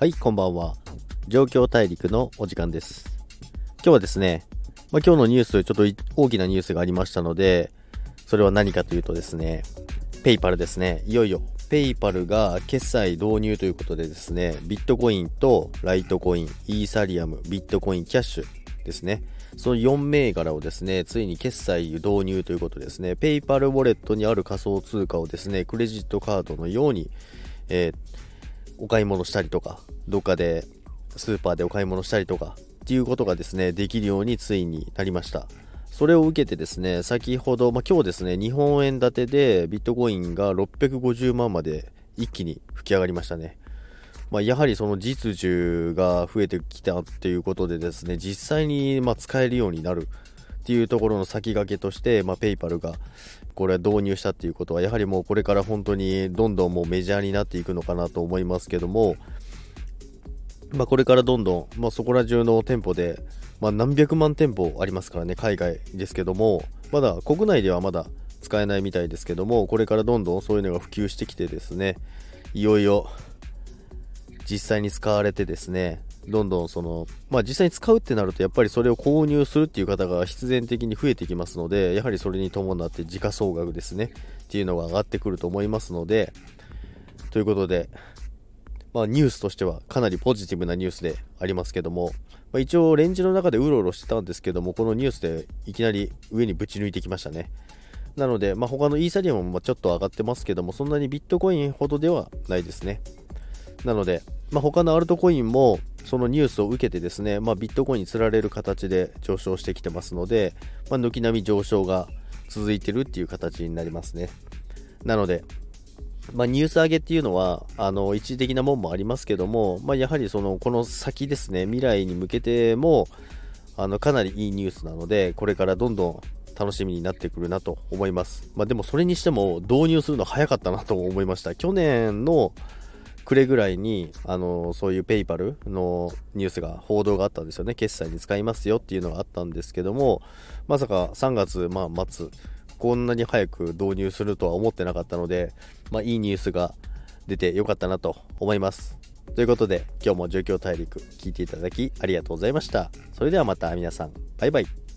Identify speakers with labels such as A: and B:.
A: はい、こんばんは。状況大陸のお時間です。今日はですね、まあ、今日のニュース、ちょっと大きなニュースがありましたので、それは何かというとですね、 PayPal ですね。いよいよ、 PayPal が決済導入ということでですね、ビットコインとライトコイン、イーサリアム、ビットコイン、キャッシュですね。その4銘柄をですね、ついに決済導入ということですね、 PayPal ウォレットにある仮想通貨をですね、クレジットカードのように、えーお買い物したりとか、どっかでスーパーでお買い物したりとかっていうことがですね、できるようについになりました。それを受けてですね、先ほど、まあ、今日ですね、日本円建てでビットコインが650万まで一気に吹き上がりましたね。まあ、やはりその実需が増えてきたっていうことでですね、実際にま使えるようになるっていうところの先駆けとして、まあ、ペイパルがこれ導入したっていうことはやはりもうこれから本当にどんどんもうメジャーになっていくのかなと思いますけども、まあ、これからどんどん、まあ、そこら中の店舗で、まあ、何百万店舗ありますからね海外ですけどもまだ国内ではまだ使えないみたいですけどもこれからどんどんそういうのが普及してきてですねいよいよ実際に使われてですねどんどんその、まあ実際に使うってなると、やっぱりそれを購入するっていう方が必然的に増えてきますので、やはりそれに伴って時価総額ですね、っていうのが上がってくると思いますので、ということで、まあニュースとしてはかなりポジティブなニュースでありますけども、まあ、一応レンジの中でうろうろしてたんですけども、このニュースでいきなり上にぶち抜いてきましたね。なので、まあ、他のイーサリアムもちょっと上がってますけども、そんなにビットコインほどではないですね。なので、まあ、他のアルトコインもそのニュースを受けてですね、まあ、ビットコインにつられる形で上昇してきてますので、まあ、軒並み上昇が続いてるっていう形になりますね。なので、まあ、ニュース上げっていうのは、あの、一時的なもんもありますけども、まあ、やはりその、この先ですね、未来に向けても、あの、かなりいいニュースなので、これからどんどん楽しみになってくるなと思います。まあ、でもそれにしても導入するの早かったなと思いました。去年の暮れぐらいに、あの、そういうペイパルのニュースが、報道があったんですよね。決済に使いますよっていうのがあったんですけども、まさか3月、まあ、末、こんなに早く導入するとは思ってなかったので、まあ、いいニュースが出てよかったなと思います。ということで、今日も状況大陸聞いていただきありがとうございました。それではまた皆さん、バイバイ。